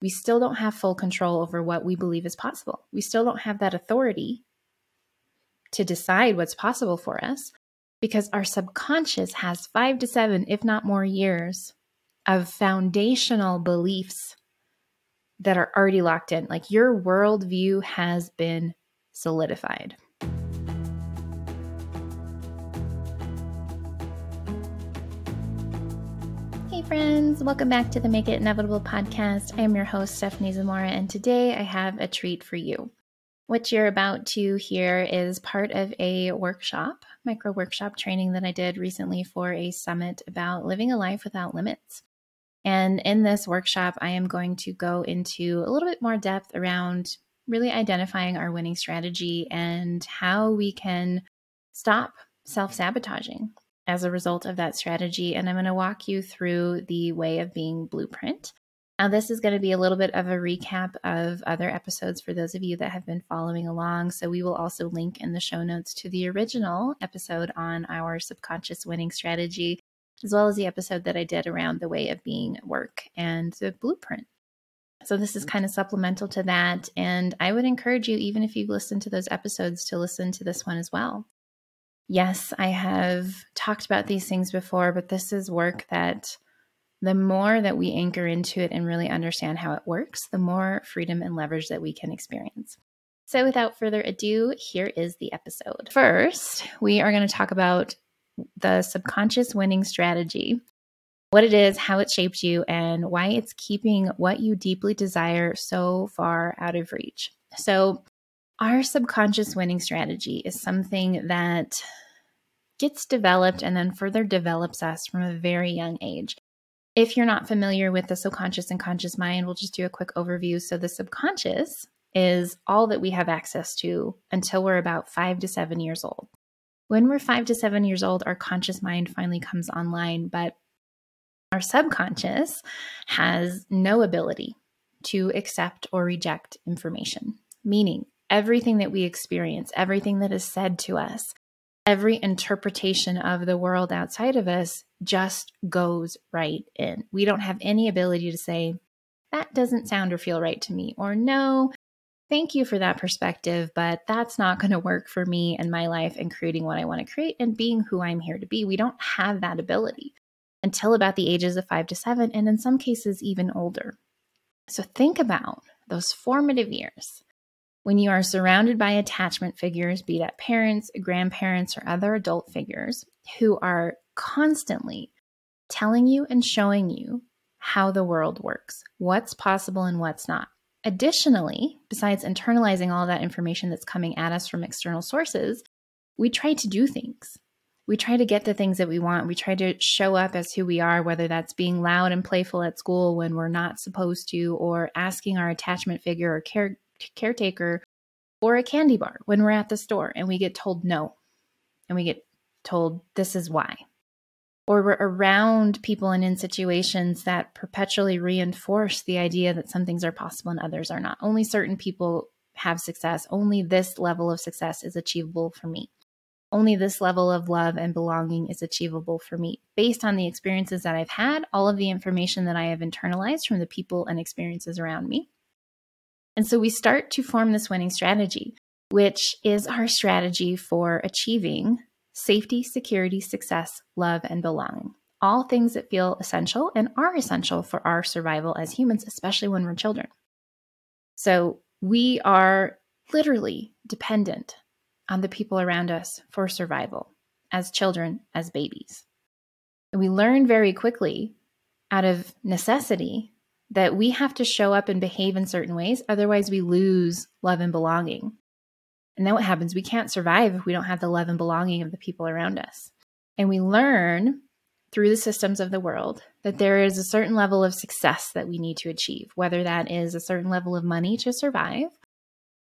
we still don't have full control over what we believe is possible. We still don't have that authority to decide what's possible for us because our subconscious has five to seven, if not more, years of foundational beliefs that are already locked in. Like your worldview has been solidified. Friends, welcome back to the Make It Inevitable podcast. I am your host, Stephanie Zamora, and today I have a treat for you. What you're about to hear is part of a workshop, micro workshop training that I did recently for a summit about living a life without limits. And in this workshop, I am going to go into a little bit more depth around really identifying our winning strategy and how we can stop self sabotaging as a result of that strategy. And I'm going to walk you through the way of being blueprint. Now, this is going to be a little bit of a recap of other episodes for those of you that have been following along. So, we will also link in the show notes to the original episode on our subconscious winning strategy, as well as the episode that I did around the way of being work and the blueprint. So, this is kind of supplemental to that. And I would encourage you, even if you've listened to those episodes, to listen to this one as well yes, I have talked about these things before, but this is work that the more that we anchor into it and really understand how it works, the more freedom and leverage that we can experience. So, without further ado, here is the episode. First, we are going to talk about the subconscious winning strategy what it is, how it shaped you, and why it's keeping what you deeply desire so far out of reach. So, our subconscious winning strategy is something that gets developed and then further develops us from a very young age. If you're not familiar with the subconscious and conscious mind, we'll just do a quick overview. So, the subconscious is all that we have access to until we're about five to seven years old. When we're five to seven years old, our conscious mind finally comes online, but our subconscious has no ability to accept or reject information, meaning everything that we experience, everything that is said to us, every interpretation of the world outside of us just goes right in. We don't have any ability to say, that doesn't sound or feel right to me, or no, thank you for that perspective, but that's not going to work for me and my life and creating what I want to create and being who I'm here to be. We don't have that ability until about the ages of five to seven, and in some cases, even older. So think about those formative years when you are surrounded by attachment figures, be that parents, grandparents, or other adult figures who are constantly telling you and showing you how the world works, what's possible and what's not. Additionally, besides internalizing all that information that's coming at us from external sources, we try to do things. We try to get the things that we want. We try to show up as who we are, whether that's being loud and playful at school when we're not supposed to, or asking our attachment figure or care caretaker or a candy bar when we're at the store and we get told no and we get told this is why or we're around people and in situations that perpetually reinforce the idea that some things are possible and others are not. Only certain people have success. Only this level of success is achievable for me. Only this level of love and belonging is achievable for me. Based on the experiences that I've had, all of the information that I have internalized from the people and experiences around me. And so we start to form this winning strategy, which is our strategy for achieving safety, security, success, love, and belonging. All things that feel essential and are essential for our survival as humans, especially when we're children. So we are literally dependent on the people around us for survival as children, as babies. And we learn very quickly out of necessity that we have to show up and behave in certain ways. Otherwise, we lose love and belonging. And then what happens? We can't survive if we don't have the love and belonging of the people around us. And we learn through the systems of the world that there is a certain level of success that we need to achieve, whether that is a certain level of money to survive,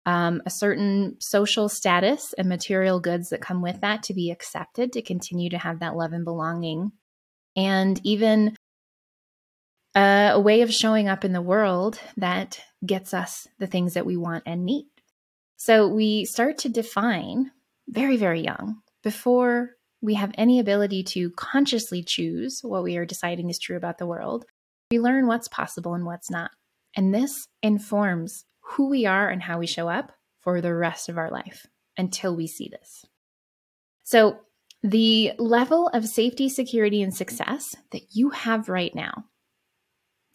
um, a certain social status and material goods that come with that to be accepted, to continue to have that love and belonging, and even a, way of showing up in the world that gets us the things that we want and need. So we start to define very, very young before we have any ability to consciously choose what we are deciding is true about the world. We learn what's possible and what's not. And this informs who we are and how we show up for the rest of our life until we see this. So, the level of safety, security, and success that you have right now,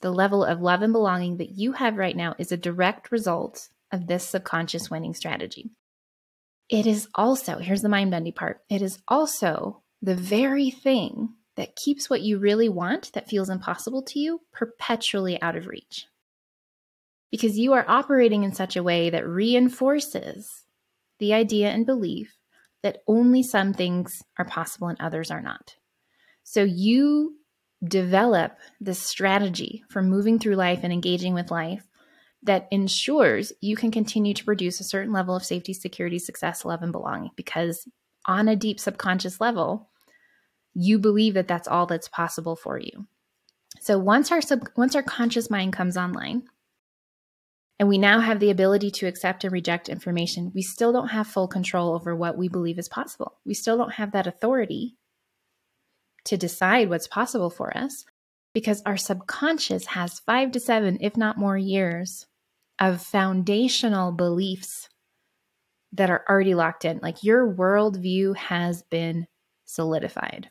the level of love and belonging that you have right now, is a direct result of this subconscious winning strategy. It is also, here's the mind bending part, it is also the very thing that keeps what you really want that feels impossible to you perpetually out of reach. Because you are operating in such a way that reinforces the idea and belief that only some things are possible and others are not. So you develop this strategy for moving through life and engaging with life that ensures you can continue to produce a certain level of safety, security, success, love, and belonging because on a deep subconscious level, you believe that that's all that's possible for you. So once our sub, once our conscious mind comes online, and we now have the ability to accept and reject information, we still don't have full control over what we believe is possible. We still don't have that authority to decide what's possible for us because our subconscious has five to seven, if not more, years of foundational beliefs that are already locked in. Like your worldview has been solidified.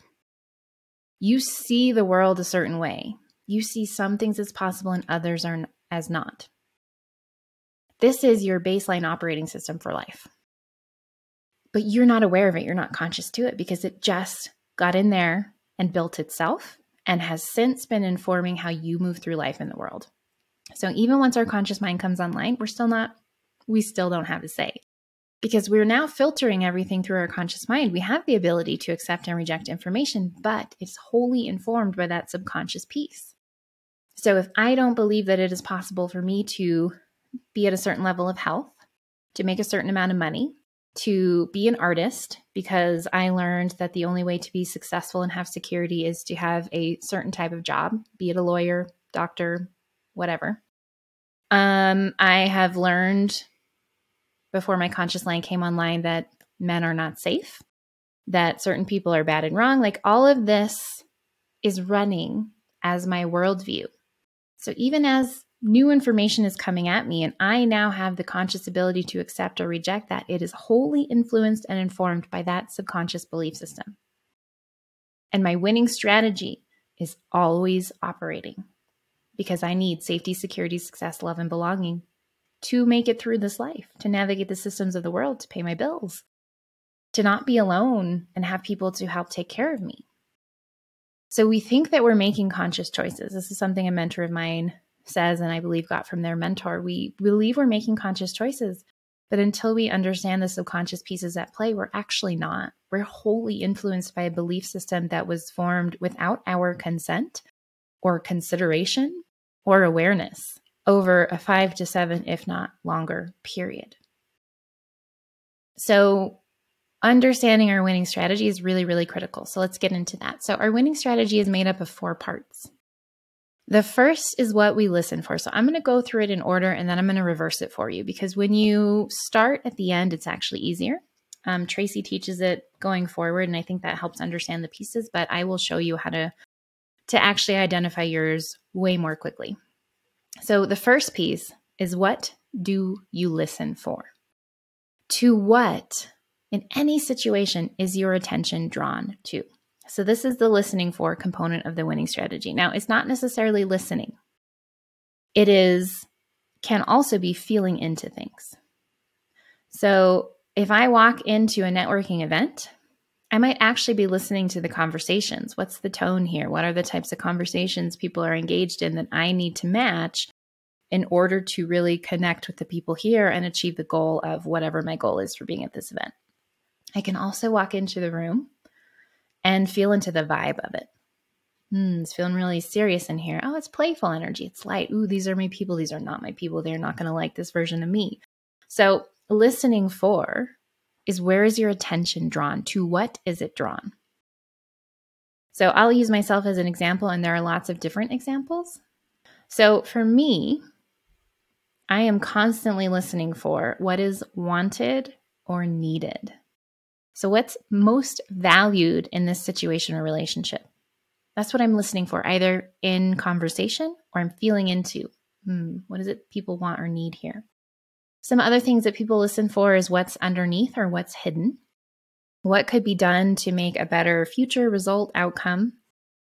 You see the world a certain way. You see some things as possible and others are as not. This is your baseline operating system for life. But you're not aware of it. You're not conscious to it because it just got in there and built itself and has since been informing how you move through life in the world. So even once our conscious mind comes online, we're still not, we still don't have a say because we're now filtering everything through our conscious mind. We have the ability to accept and reject information, but it's wholly informed by that subconscious piece. So if I don't believe that it is possible for me to be at a certain level of health, to make a certain amount of money, to be an artist, because I learned that the only way to be successful and have security is to have a certain type of job, be it a lawyer, doctor, whatever. Um, I have learned before my conscious mind came online that men are not safe, that certain people are bad and wrong. Like all of this is running as my worldview. So even as new information is coming at me and I now have the conscious ability to accept or reject that, it is wholly influenced and informed by that subconscious belief system. And my winning strategy is always operating because I need safety, security, success, love, and belonging to make it through this life, to navigate the systems of the world, to pay my bills, to not be alone and have people to help take care of me. So we think that we're making conscious choices. This is something a mentor of mine says, and I believe got from their mentor. We believe we're making conscious choices, but until we understand the subconscious pieces at play, we're actually not. We're wholly influenced by a belief system that was formed without our consent or consideration or awareness over a five to seven, if not longer, period. So, understanding our winning strategy is really, really critical. So, let's get into that. So, our winning strategy is made up of four parts. The first is what we listen for. So I'm going to go through it in order and then I'm going to reverse it for you because when you start at the end, it's actually easier. Um, Tracy teaches it going forward, and I think that helps understand the pieces, but I will show you how to, to actually identify yours way more quickly. So the first piece is what do you listen for? To what in any situation is your attention drawn to? So, this is the listening for component of the winning strategy. Now, it's not necessarily listening, it is, can also be feeling into things. So, if I walk into a networking event, I might actually be listening to the conversations. What's the tone here? What are the types of conversations people are engaged in that I need to match in order to really connect with the people here and achieve the goal of whatever my goal is for being at this event? I can also walk into the room and feel into the vibe of it. Hmm, it's feeling really serious in here. Oh, it's playful energy. It's light. Ooh, these are my people. These are not my people. They're not going to like this version of me. So, listening for is where is your attention drawn? To what is it drawn? So, I'll use myself as an example, and there are lots of different examples. So, for me, I am constantly listening for what is wanted or needed. So, what's most valued in this situation or relationship? That's what I'm listening for, either in conversation or I'm feeling into Hmm, what is it people want or need here? Some other things that people listen for is what's underneath or what's hidden. What could be done to make a better future result outcome?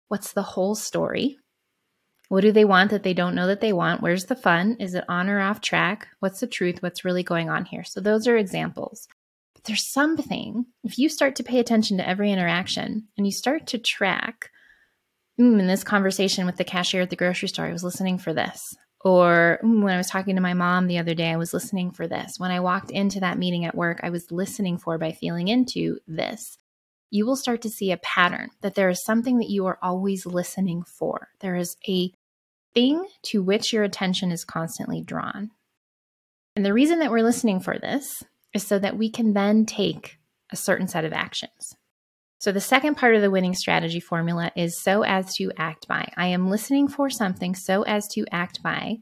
What's the whole story? What do they want that they don't know that they want? Where's the fun? Is it on or off track? What's the truth? What's really going on here? So, those are examples. There's something, if you start to pay attention to every interaction and you start to track, mm, in this conversation with the cashier at the grocery store, I was listening for this. Or mm, when I was talking to my mom the other day, I was listening for this. When I walked into that meeting at work, I was listening for by feeling into this. You will start to see a pattern that there is something that you are always listening for. There is a thing to which your attention is constantly drawn. And the reason that we're listening for this is so that we can then take a certain set of actions. So, the second part of the winning strategy formula is so as to act by. I am listening for something so as to act by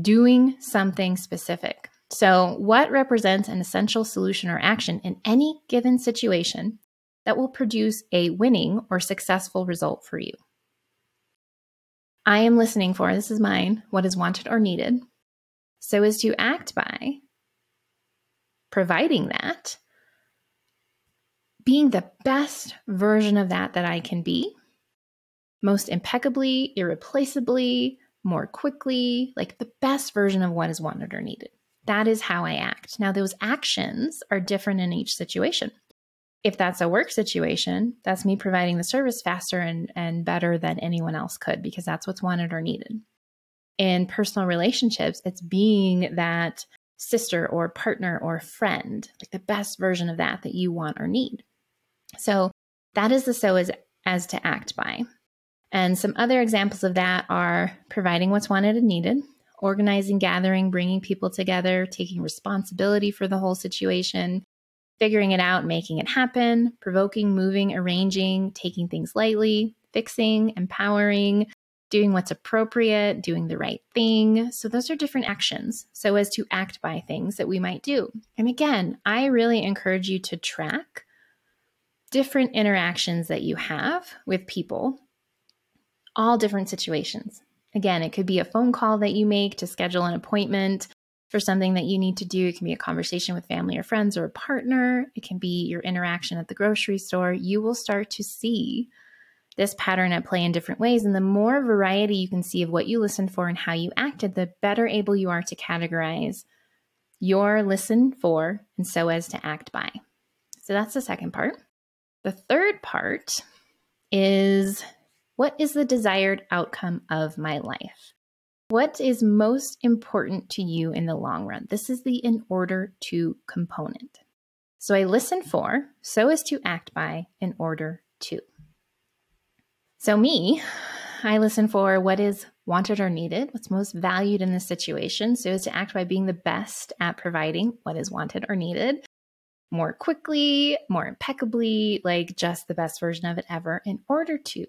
doing something specific. So, what represents an essential solution or action in any given situation that will produce a winning or successful result for you? I am listening for, this is mine, what is wanted or needed, so as to act by providing that being the best version of that that I can be, most impeccably, irreplaceably, more quickly, like the best version of what is wanted or needed. That is how I act. Now, those actions are different in each situation. If that's a work situation, that's me providing the service faster and, and better than anyone else could because that's what's wanted or needed. In personal relationships, it's being that sister or partner or friend, like the best version of that that you want or need. So that is the so as, as to act by. And some other examples of that are providing what's wanted and needed, organizing, gathering, bringing people together, taking responsibility for the whole situation, figuring it out, making it happen, provoking, moving, arranging, taking things lightly, fixing, empowering, doing what's appropriate, doing the right thing. So, those are different actions. So, as to act by things that we might do. And again, I really encourage you to track different interactions that you have with people, all different situations. Again, it could be a phone call that you make to schedule an appointment for something that you need to do. It can be a conversation with family or friends or a partner. It can be your interaction at the grocery store. You will start to see this pattern at play in different ways. And the more variety you can see of what you listened for and how you acted, the better able you are to categorize your listen for and so as to act by. So that's the second part. The third part is what is the desired outcome of my life? What is most important to you in the long run? This is the in order to component. So I listen for, so as to act by, in order to. So, me, I listen for what is wanted or needed, what's most valued in this situation, so as to act by being the best at providing what is wanted or needed more quickly, more impeccably, like just the best version of it ever, in order to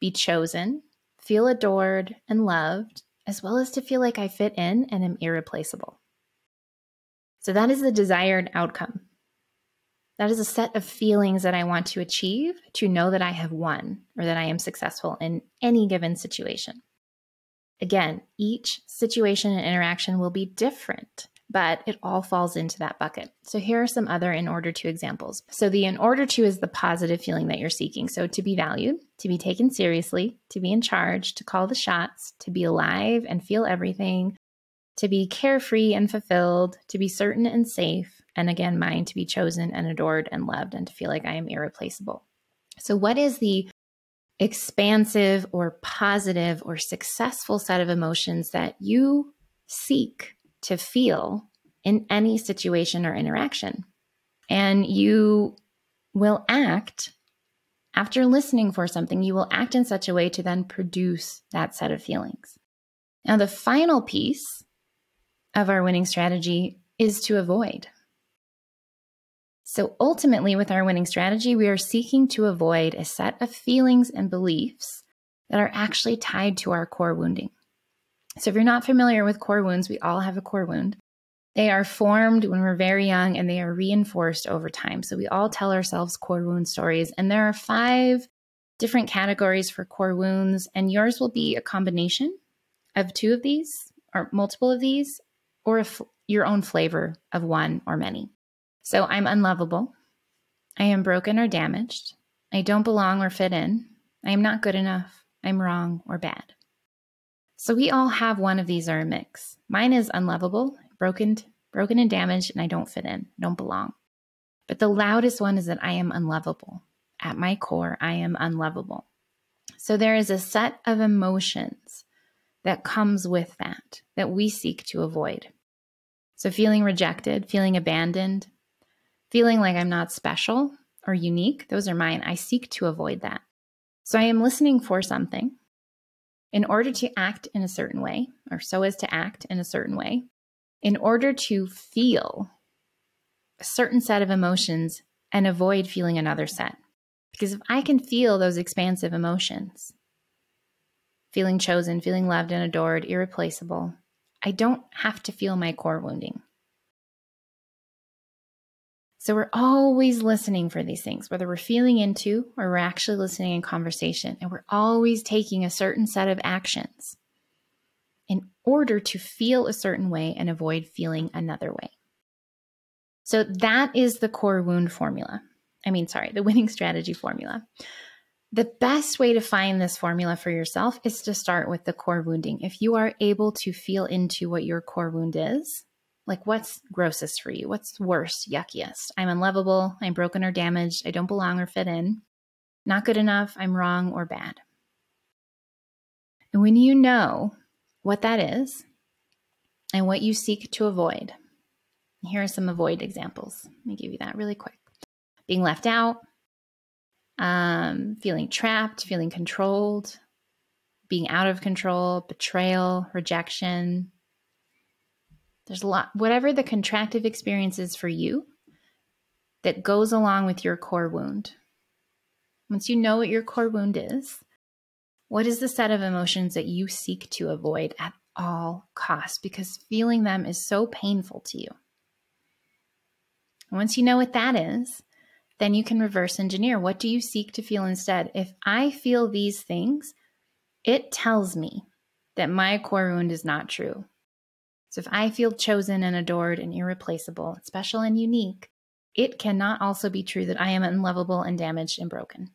be chosen, feel adored and loved, as well as to feel like I fit in and am irreplaceable. So that is the desired outcome. That is a set of feelings that I want to achieve to know that I have won or that I am successful in any given situation. Again, each situation and interaction will be different but it all falls into that bucket. So here are some other in order to examples. So the in order to is the positive feeling that you're seeking. So to be valued, to be taken seriously, to be in charge, to call the shots, to be alive and feel everything, to be carefree and fulfilled, to be certain and safe, and again, mine to be chosen and adored and loved and to feel like I am irreplaceable. So what is the expansive or positive or successful set of emotions that you seek to feel in any situation or interaction. And you will act after listening for something, you will act in such a way to then produce that set of feelings. Now, the final piece of our winning strategy is to avoid. So, ultimately, with our winning strategy, we are seeking to avoid a set of feelings and beliefs that are actually tied to our core wounding. So, if you're not familiar with core wounds, we all have a core wound. They are formed when we're very young and they are reinforced over time. So, we all tell ourselves core wound stories. And there are five different categories for core wounds, and yours will be a combination of two of these or multiple of these or your own flavor of one or many. So I'm unlovable. I am broken or damaged. I don't belong or fit in. I am not good enough. I'm wrong or bad. So we all have one of these or a mix. Mine is unlovable, broken, broken and damaged, and I don't fit in, don't belong. But the loudest one is that I am unlovable. At my core, I am unlovable. So there is a set of emotions that comes with that that we seek to avoid. So feeling rejected, feeling abandoned, feeling like I'm not special or unique, those are mine. I seek to avoid that. So I am listening for something in order to act in a certain way, or so as to act in a certain way, in order to feel a certain set of emotions and avoid feeling another set. Because if I can feel those expansive emotions, feeling chosen, feeling loved and adored, irreplaceable, I don't have to feel my core wounding. So we're always listening for these things, whether we're feeling into or we're actually listening in conversation. And we're always taking a certain set of actions in order to feel a certain way and avoid feeling another way. So that is the core wound formula. I mean, sorry, the winning strategy formula. The best way to find this formula for yourself is to start with the core wounding. If you are able to feel into what your core wound is, like, what's grossest for you? What's worst, yuckiest? I'm unlovable. I'm broken or damaged. I don't belong or fit in. Not good enough. I'm wrong or bad. And when you know what that is and what you seek to avoid, here are some avoid examples. Let me give you that really quick being left out, um, feeling trapped, feeling controlled, being out of control, betrayal, rejection, there's a lot, whatever the contractive experience is for you that goes along with your core wound. Once you know what your core wound is, what is the set of emotions that you seek to avoid at all costs? Because feeling them is so painful to you. Once you know what that is, then you can reverse engineer. What do you seek to feel instead? If I feel these things, it tells me that my core wound is not true. So if I feel chosen and adored and irreplaceable, special and unique, it cannot also be true that I am unlovable and damaged and broken.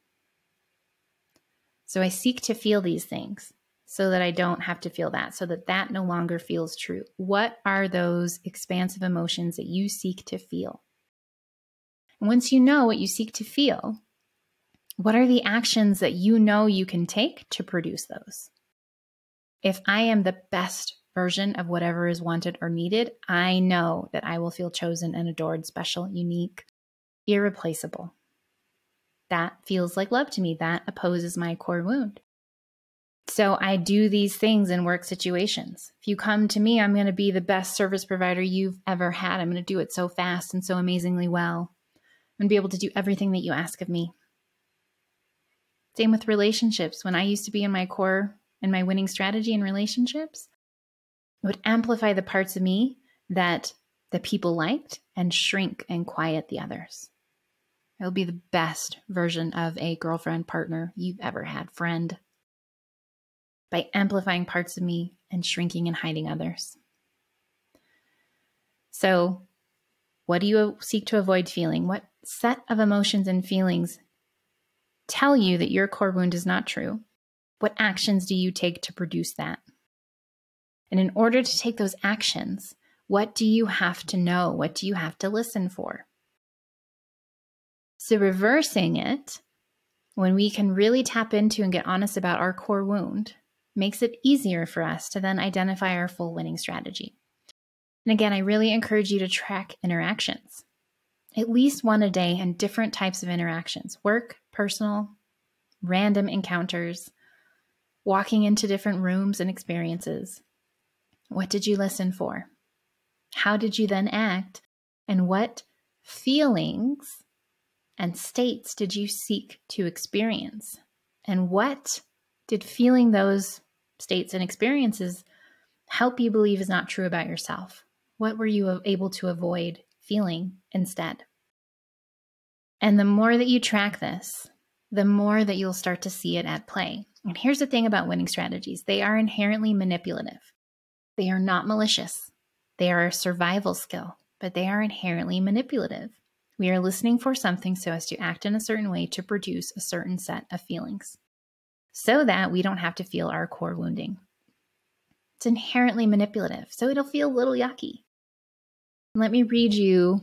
So I seek to feel these things so that I don't have to feel that, so that that no longer feels true. What are those expansive emotions that you seek to feel? And once you know what you seek to feel, what are the actions that you know you can take to produce those? If I am the best version of whatever is wanted or needed, I know that I will feel chosen and adored, special, unique, irreplaceable. That feels like love to me. That opposes my core wound. So I do these things in work situations. If you come to me, I'm going to be the best service provider you've ever had. I'm going to do it so fast and so amazingly well. I'm going to be able to do everything that you ask of me. Same with relationships. When I used to be in my core and my winning strategy in relationships, it would amplify the parts of me that the people liked and shrink and quiet the others. It'll be the best version of a girlfriend, partner you've ever had, friend, by amplifying parts of me and shrinking and hiding others. So, what do you seek to avoid feeling? What set of emotions and feelings tell you that your core wound is not true? What actions do you take to produce that? And in order to take those actions, what do you have to know? What do you have to listen for? So, reversing it, when we can really tap into and get honest about our core wound, makes it easier for us to then identify our full winning strategy. And again, I really encourage you to track interactions, at least one a day, and different types of interactions work, personal, random encounters, walking into different rooms and experiences. What did you listen for? How did you then act? And what feelings and states did you seek to experience? And what did feeling those states and experiences help you believe is not true about yourself? What were you able to avoid feeling instead? And the more that you track this, the more that you'll start to see it at play. And here's the thing about winning strategies they are inherently manipulative, they are not malicious. They are a survival skill, but they are inherently manipulative. We are listening for something so as to act in a certain way to produce a certain set of feelings so that we don't have to feel our core wounding. It's inherently manipulative, so it'll feel a little yucky. Let me read you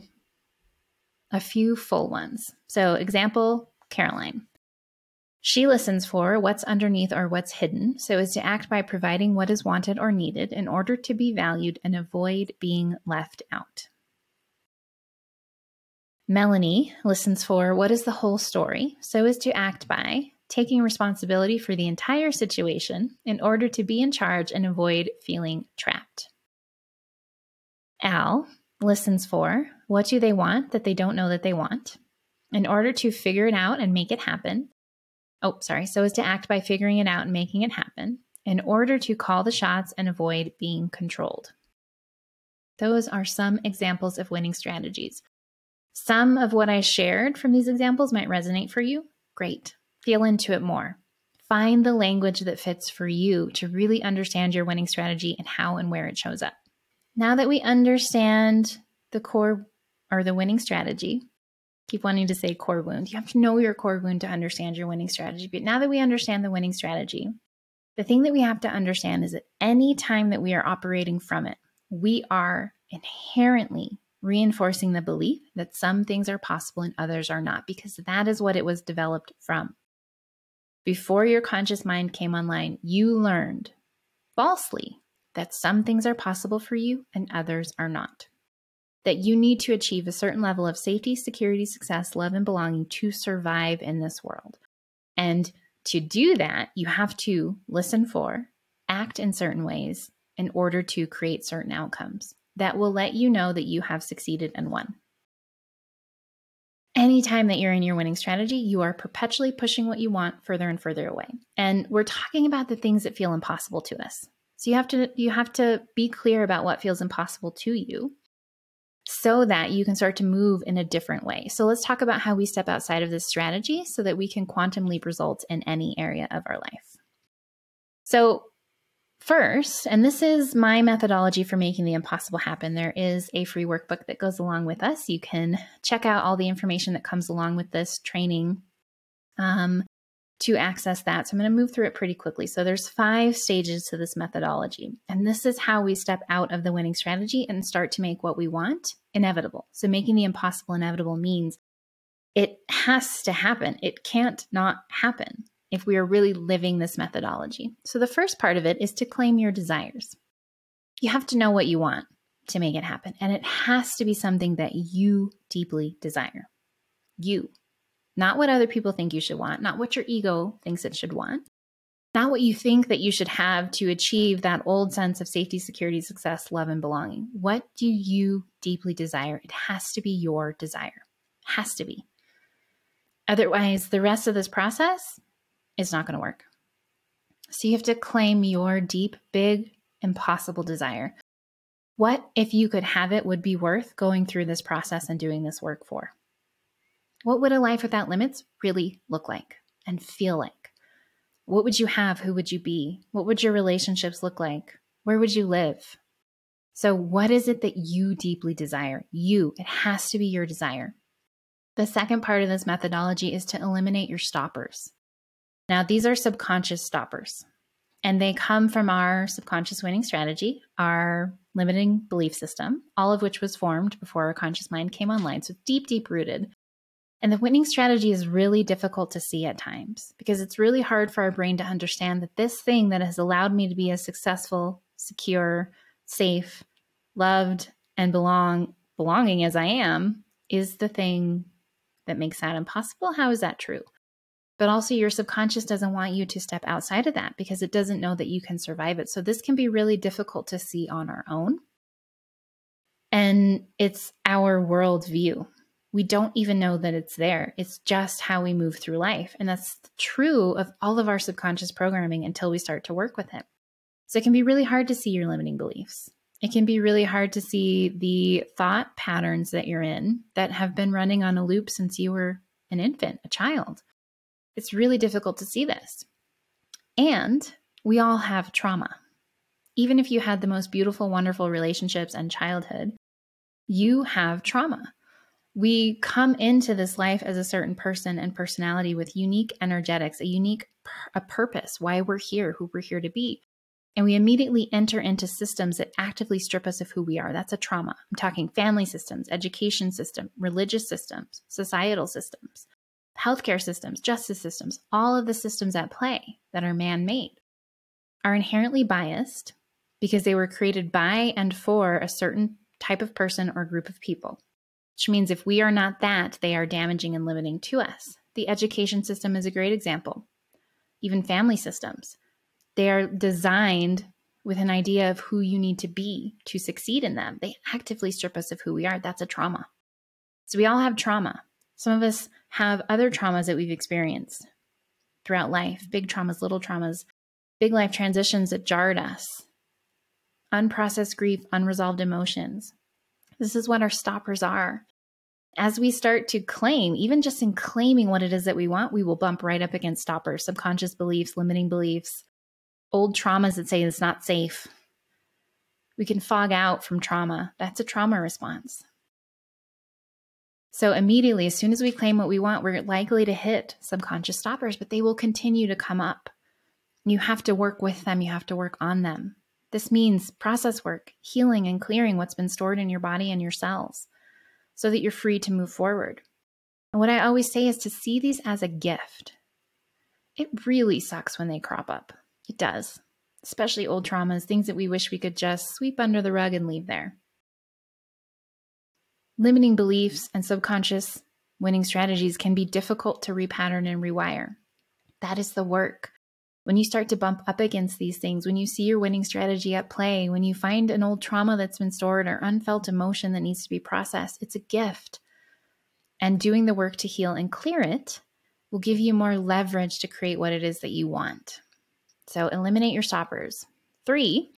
a few full ones. So, example Caroline. She listens for what's underneath or what's hidden so as to act by providing what is wanted or needed in order to be valued and avoid being left out. Melanie listens for what is the whole story so as to act by taking responsibility for the entire situation in order to be in charge and avoid feeling trapped. Al listens for what do they want that they don't know that they want in order to figure it out and make it happen oh, sorry, so as to act by figuring it out and making it happen in order to call the shots and avoid being controlled. Those are some examples of winning strategies. Some of what I shared from these examples might resonate for you. Great. Feel into it more. Find the language that fits for you to really understand your winning strategy and how and where it shows up. Now that we understand the core or the winning strategy, keep wanting to say core wound. You have to know your core wound to understand your winning strategy. But now that we understand the winning strategy, the thing that we have to understand is that any time that we are operating from it, we are inherently reinforcing the belief that some things are possible and others are not, because that is what it was developed from. Before your conscious mind came online, you learned falsely that some things are possible for you and others are not that you need to achieve a certain level of safety, security, success, love, and belonging to survive in this world. And to do that, you have to listen for, act in certain ways in order to create certain outcomes that will let you know that you have succeeded and won. Anytime that you're in your winning strategy, you are perpetually pushing what you want further and further away. And we're talking about the things that feel impossible to us. So you have to you have to be clear about what feels impossible to you so that you can start to move in a different way. So let's talk about how we step outside of this strategy so that we can quantum leap results in any area of our life. So, first, and this is my methodology for making the impossible happen, there is a free workbook that goes along with us. You can check out all the information that comes along with this training. Um, to access that. So I'm going to move through it pretty quickly. So there's five stages to this methodology. And this is how we step out of the winning strategy and start to make what we want inevitable. So making the impossible inevitable means it has to happen. It can't not happen if we are really living this methodology. So the first part of it is to claim your desires. You have to know what you want to make it happen. And it has to be something that you deeply desire. You not what other people think you should want, not what your ego thinks it should want, not what you think that you should have to achieve that old sense of safety, security, success, love, and belonging. What do you deeply desire? It has to be your desire. Has to be. Otherwise, the rest of this process is not going to work. So you have to claim your deep, big, impossible desire. What, if you could have it, would be worth going through this process and doing this work for? What would a life without limits really look like and feel like? What would you have? Who would you be? What would your relationships look like? Where would you live? So, what is it that you deeply desire? You, it has to be your desire. The second part of this methodology is to eliminate your stoppers. Now, these are subconscious stoppers, and they come from our subconscious winning strategy, our limiting belief system, all of which was formed before our conscious mind came online. So, deep, deep rooted. And the winning strategy is really difficult to see at times because it's really hard for our brain to understand that this thing that has allowed me to be as successful, secure, safe, loved, and belong belonging as I am is the thing that makes that impossible. How is that true? But also, your subconscious doesn't want you to step outside of that because it doesn't know that you can survive it. So, this can be really difficult to see on our own. And it's our worldview we don't even know that it's there. It's just how we move through life. And that's true of all of our subconscious programming until we start to work with it. So it can be really hard to see your limiting beliefs. It can be really hard to see the thought patterns that you're in that have been running on a loop since you were an infant, a child. It's really difficult to see this. And we all have trauma. Even if you had the most beautiful, wonderful relationships and childhood, you have trauma. We come into this life as a certain person and personality with unique energetics, a unique a purpose, why we're here, who we're here to be. And we immediately enter into systems that actively strip us of who we are. That's a trauma. I'm talking family systems, education system, religious systems, societal systems, healthcare systems, justice systems, all of the systems at play that are man made are inherently biased because they were created by and for a certain type of person or group of people, which means if we are not that, they are damaging and limiting to us. The education system is a great example, even family systems. They are designed with an idea of who you need to be to succeed in them. They actively strip us of who we are. That's a trauma. So we all have trauma. Some of us have other traumas that we've experienced throughout life big traumas, little traumas, big life transitions that jarred us, unprocessed grief, unresolved emotions. This is what our stoppers are. As we start to claim, even just in claiming what it is that we want, we will bump right up against stoppers, subconscious beliefs, limiting beliefs, old traumas that say it's not safe. We can fog out from trauma. That's a trauma response. So, immediately, as soon as we claim what we want, we're likely to hit subconscious stoppers, but they will continue to come up. You have to work with them, you have to work on them. This means process work, healing, and clearing what's been stored in your body and your cells so that you're free to move forward. And what I always say is to see these as a gift. It really sucks when they crop up. It does, especially old traumas, things that we wish we could just sweep under the rug and leave there. Limiting beliefs and subconscious winning strategies can be difficult to repattern and rewire. That is the work. When you start to bump up against these things, when you see your winning strategy at play, when you find an old trauma that's been stored or unfelt emotion that needs to be processed, it's a gift. And doing the work to heal and clear it will give you more leverage to create what it is that you want. So eliminate your stoppers. Three,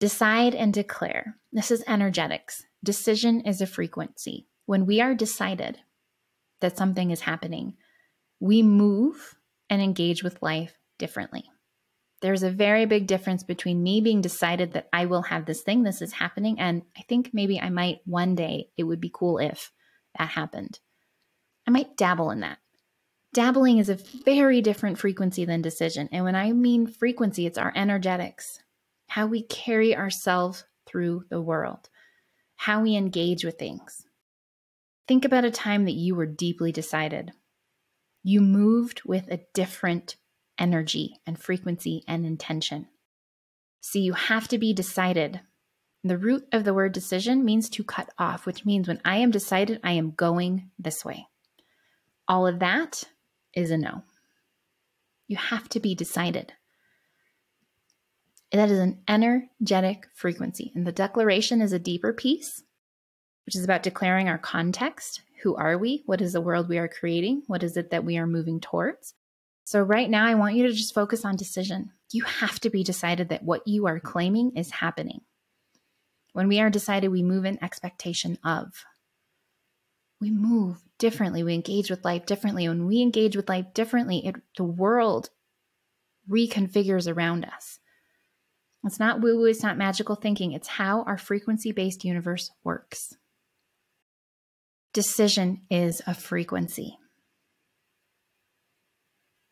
decide and declare. This is energetics. Decision is a frequency. When we are decided that something is happening, we move and engage with life differently. There's a very big difference between me being decided that I will have this thing, this is happening, and I think maybe I might one day, it would be cool if that happened. I might dabble in that. Dabbling is a very different frequency than decision. And when I mean frequency, it's our energetics, how we carry ourselves through the world, how we engage with things. Think about a time that you were deeply decided. You moved with a different energy and frequency and intention. So you have to be decided. The root of the word decision means to cut off, which means when I am decided, I am going this way. All of that is a no. You have to be decided. That is an energetic frequency. And the declaration is a deeper piece, which is about declaring our context. Who are we? What is the world we are creating? What is it that we are moving towards? So, right now, I want you to just focus on decision. You have to be decided that what you are claiming is happening. When we are decided, we move in expectation of we move differently. We engage with life differently. When we engage with life differently, it, the world reconfigures around us. It's not woo woo, it's not magical thinking. It's how our frequency based universe works. Decision is a frequency.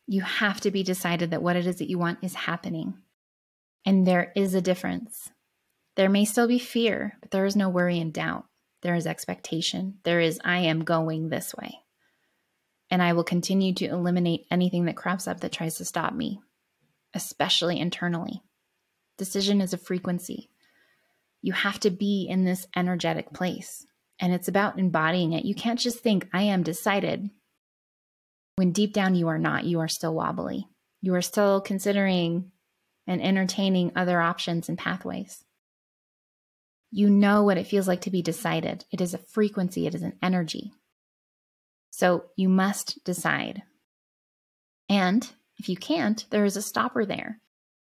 You have to be decided that what it is that you want is happening. And there is a difference. There may still be fear, but there is no worry and doubt. There is expectation. There is, I am going this way. And I will continue to eliminate anything that crops up that tries to stop me, especially internally. Decision is a frequency. You have to be in this energetic place. And it's about embodying it. You can't just think, I am decided, when deep down you are not. You are still wobbly. You are still considering and entertaining other options and pathways. You know what it feels like to be decided. It is a frequency, it is an energy. So you must decide. And if you can't, there is a stopper there.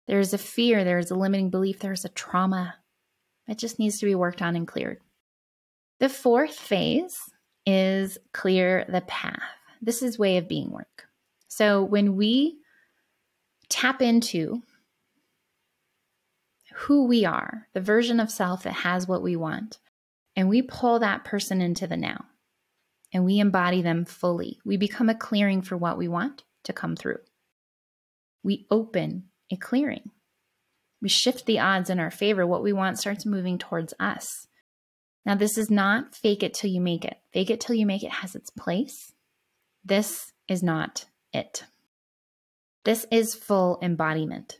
There is a fear, there is a limiting belief, there is a trauma that just needs to be worked on and cleared. The fourth phase is clear the path. This is way of being work. So when we tap into who we are, the version of self that has what we want, and we pull that person into the now and we embody them fully, we become a clearing for what we want to come through. We open a clearing. We shift the odds in our favor. What we want starts moving towards us. Now, this is not fake it till you make it. Fake it till you make it has its place. This is not it. This is full embodiment.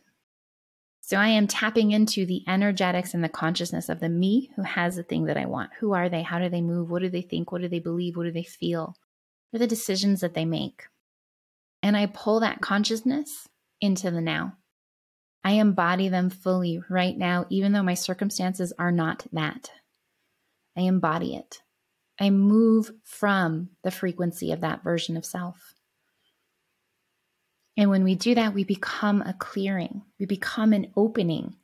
So I am tapping into the energetics and the consciousness of the me who has the thing that I want. Who are they? How do they move? What do they think? What do they believe? What do they feel? What are the decisions that they make? And I pull that consciousness into the now. I embody them fully right now, even though my circumstances are not that. I embody it. I move from the frequency of that version of self. And when we do that, we become a clearing, we become an opening,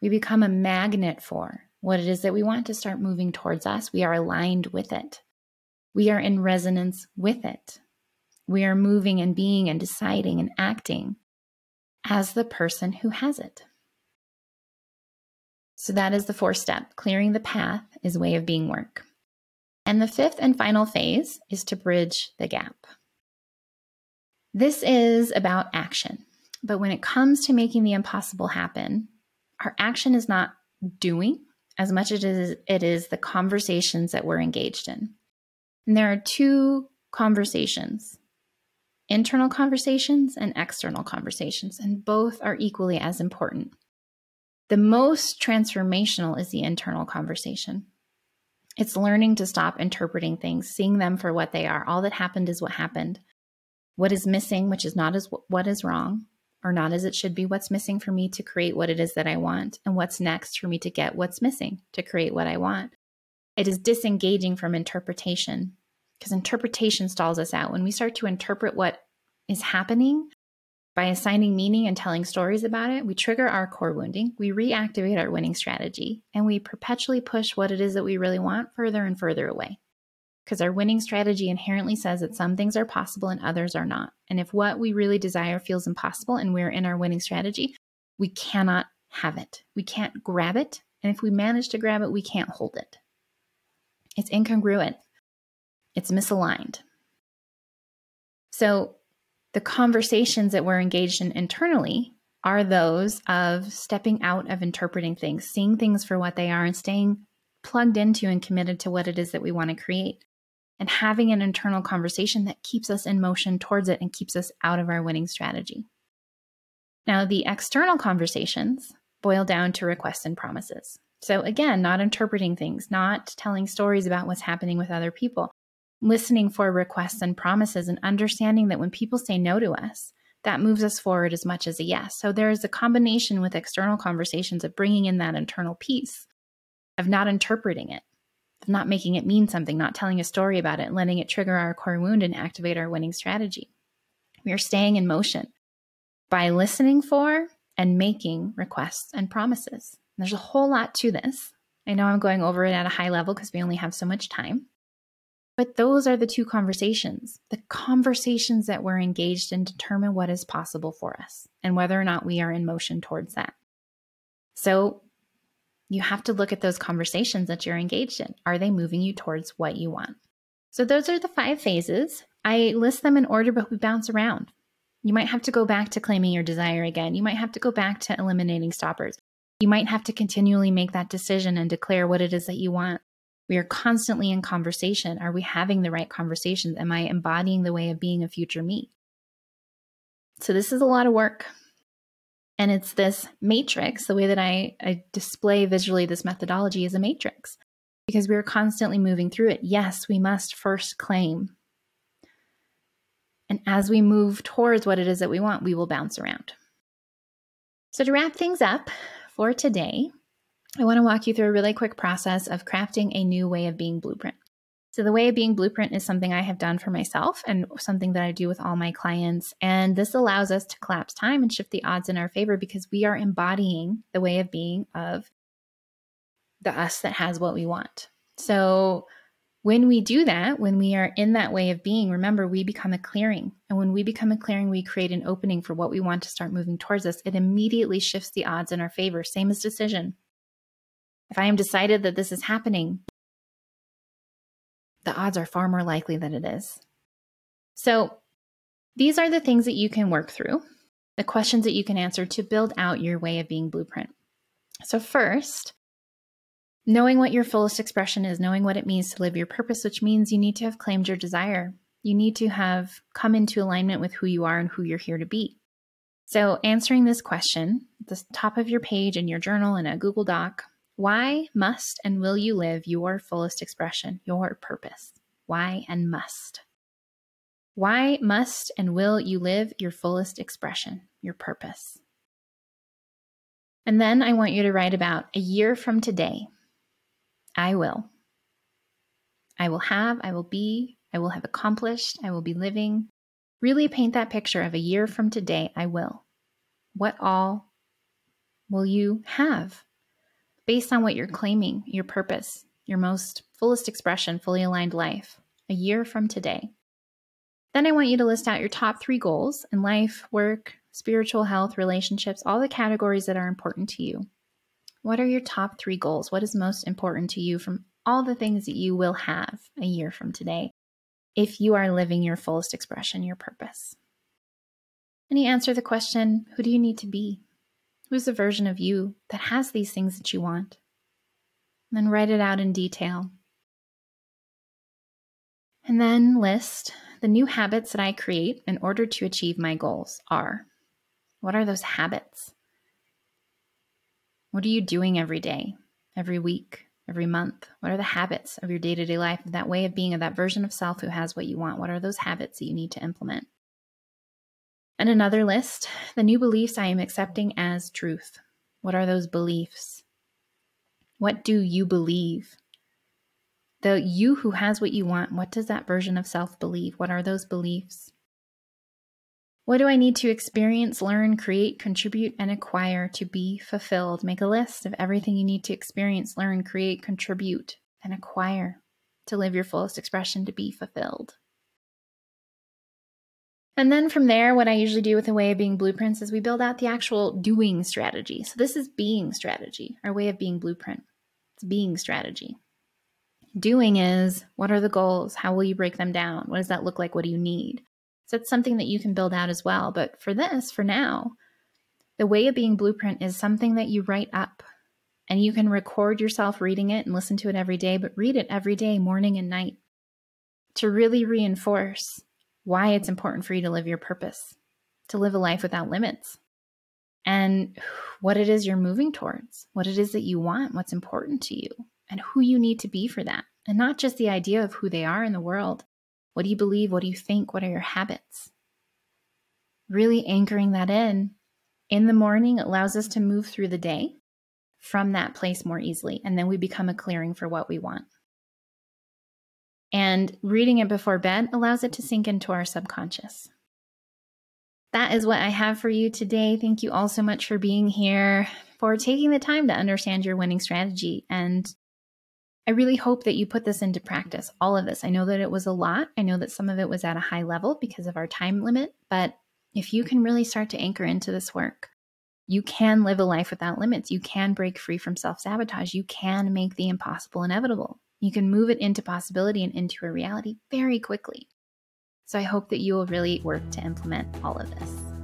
we become a magnet for what it is that we want to start moving towards us. We are aligned with it, we are in resonance with it. We are moving and being and deciding and acting as the person who has it. So that is the fourth step. Clearing the path is way of being work. And the fifth and final phase is to bridge the gap. This is about action. But when it comes to making the impossible happen, our action is not doing as much as it is, it is the conversations that we're engaged in. And there are two conversations internal conversations and external conversations, and both are equally as important. The most transformational is the internal conversation. It's learning to stop interpreting things, seeing them for what they are. All that happened is what happened what is missing, which is not as what is wrong or not as it should be, what's missing for me to create what it is that I want, and what's next for me to get what's missing to create what I want. It is disengaging from interpretation because interpretation stalls us out. When we start to interpret what is happening by assigning meaning and telling stories about it, we trigger our core wounding, we reactivate our winning strategy, and we perpetually push what it is that we really want further and further away because our winning strategy inherently says that some things are possible and others are not. And if what we really desire feels impossible and we're in our winning strategy, we cannot have it. We can't grab it. And if we manage to grab it, we can't hold it. It's incongruent, it's misaligned. So, the conversations that we're engaged in internally are those of stepping out of interpreting things, seeing things for what they are, and staying plugged into and committed to what it is that we want to create and having an internal conversation that keeps us in motion towards it and keeps us out of our winning strategy. Now, the external conversations boil down to requests and promises. So, again, not interpreting things, not telling stories about what's happening with other people, listening for requests and promises, and understanding that when people say no to us, that moves us forward as much as a yes. So, there is a combination with external conversations of bringing in that internal piece, of not interpreting it, of not making it mean something, not telling a story about it, letting it trigger our core wound and activate our winning strategy. We are staying in motion by listening for and making requests and promises. There's a whole lot to this. I know I'm going over it at a high level because we only have so much time. But those are the two conversations. The conversations that we're engaged in determine what is possible for us and whether or not we are in motion towards that. So you have to look at those conversations that you're engaged in. Are they moving you towards what you want? So, those are the five phases. I list them in order, but we bounce around. You might have to go back to claiming your desire again. You might have to go back to eliminating stoppers. You might have to continually make that decision and declare what it is that you want. We are constantly in conversation. Are we having the right conversations? Am I embodying the way of being a future me? So, this is a lot of work. And it's this matrix, the way that I, I display visually this methodology is a matrix because we're constantly moving through it. Yes, we must first claim. And as we move towards what it is that we want, we will bounce around. So, to wrap things up for today, I want to walk you through a really quick process of crafting a new way of being blueprint. So, the way of being blueprint is something I have done for myself and something that I do with all my clients. And this allows us to collapse time and shift the odds in our favor because we are embodying the way of being of the us that has what we want. So, When we do that, when we are in that way of being, remember, we become a clearing. And when we become a clearing, we create an opening for what we want to start moving towards us. It immediately shifts the odds in our favor. Same as decision. If I am decided that this is happening, the odds are far more likely that it is. So, these are the things that you can work through, the questions that you can answer to build out your way of being blueprint. So, first, knowing what your fullest expression is, knowing what it means to live your purpose, which means you need to have claimed your desire. You need to have come into alignment with who you are and who you're here to be. So, answering this question at the top of your page in your journal in a Google Doc why must and will you live your fullest expression, your purpose? Why and must? Why must and will you live your fullest expression, your purpose? And then I want you to write about a year from today. I will. I will have, I will be, I will have accomplished, I will be living. Really paint that picture of a year from today. I will. What all will you have? Based on what you're claiming, your purpose, your most fullest expression, fully aligned life, a year from today. Then I want you to list out your top three goals in life, work, spiritual health, relationships, all the categories that are important to you. What are your top three goals? What is most important to you from all the things that you will have a year from today if you are living your fullest expression, your purpose? And you answer the question who do you need to be? Who's the version of you that has these things that you want? And then write it out in detail. And then list the new habits that I create in order to achieve my goals are. What are those habits? What are you doing every day, every week, every month? What are the habits of your day to day life, of that way of being, of that version of self who has what you want? What are those habits that you need to implement? And another list the new beliefs I am accepting as truth. What are those beliefs? What do you believe? The you who has what you want, what does that version of self believe? What are those beliefs? What do I need to experience, learn, create, contribute, and acquire to be fulfilled? Make a list of everything you need to experience, learn, create, contribute, and acquire to live your fullest expression to be fulfilled. And then from there, what I usually do with a way of being blueprints is we build out the actual doing strategy. So this is being strategy, our way of being blueprint. It's being strategy. Doing is what are the goals? How will you break them down? What does that look like? What do you need? So it's something that you can build out as well. But for this, for now, the way of being blueprint is something that you write up and you can record yourself reading it and listen to it every day, but read it every day, morning and night, to really reinforce why it's important for you to live your purpose, to live a life without limits, and what it is you're moving towards, what it is that you want, what's important to you, and who you need to be for that. And not just the idea of who they are in the world. What do you believe? What do you think? What are your habits? Really anchoring that in in the morning allows us to move through the day from that place more easily. And then we become a clearing for what we want. And reading it before bed allows it to sink into our subconscious. That is what I have for you today. Thank you all so much for being here, for taking the time to understand your winning strategy. And I really hope that you put this into practice, all of this. I know that it was a lot. I know that some of it was at a high level because of our time limit. But if you can really start to anchor into this work, you can live a life without limits. You can break free from self sabotage. You can make the impossible inevitable. You can move it into possibility and into a reality very quickly. So I hope that you will really work to implement all of this.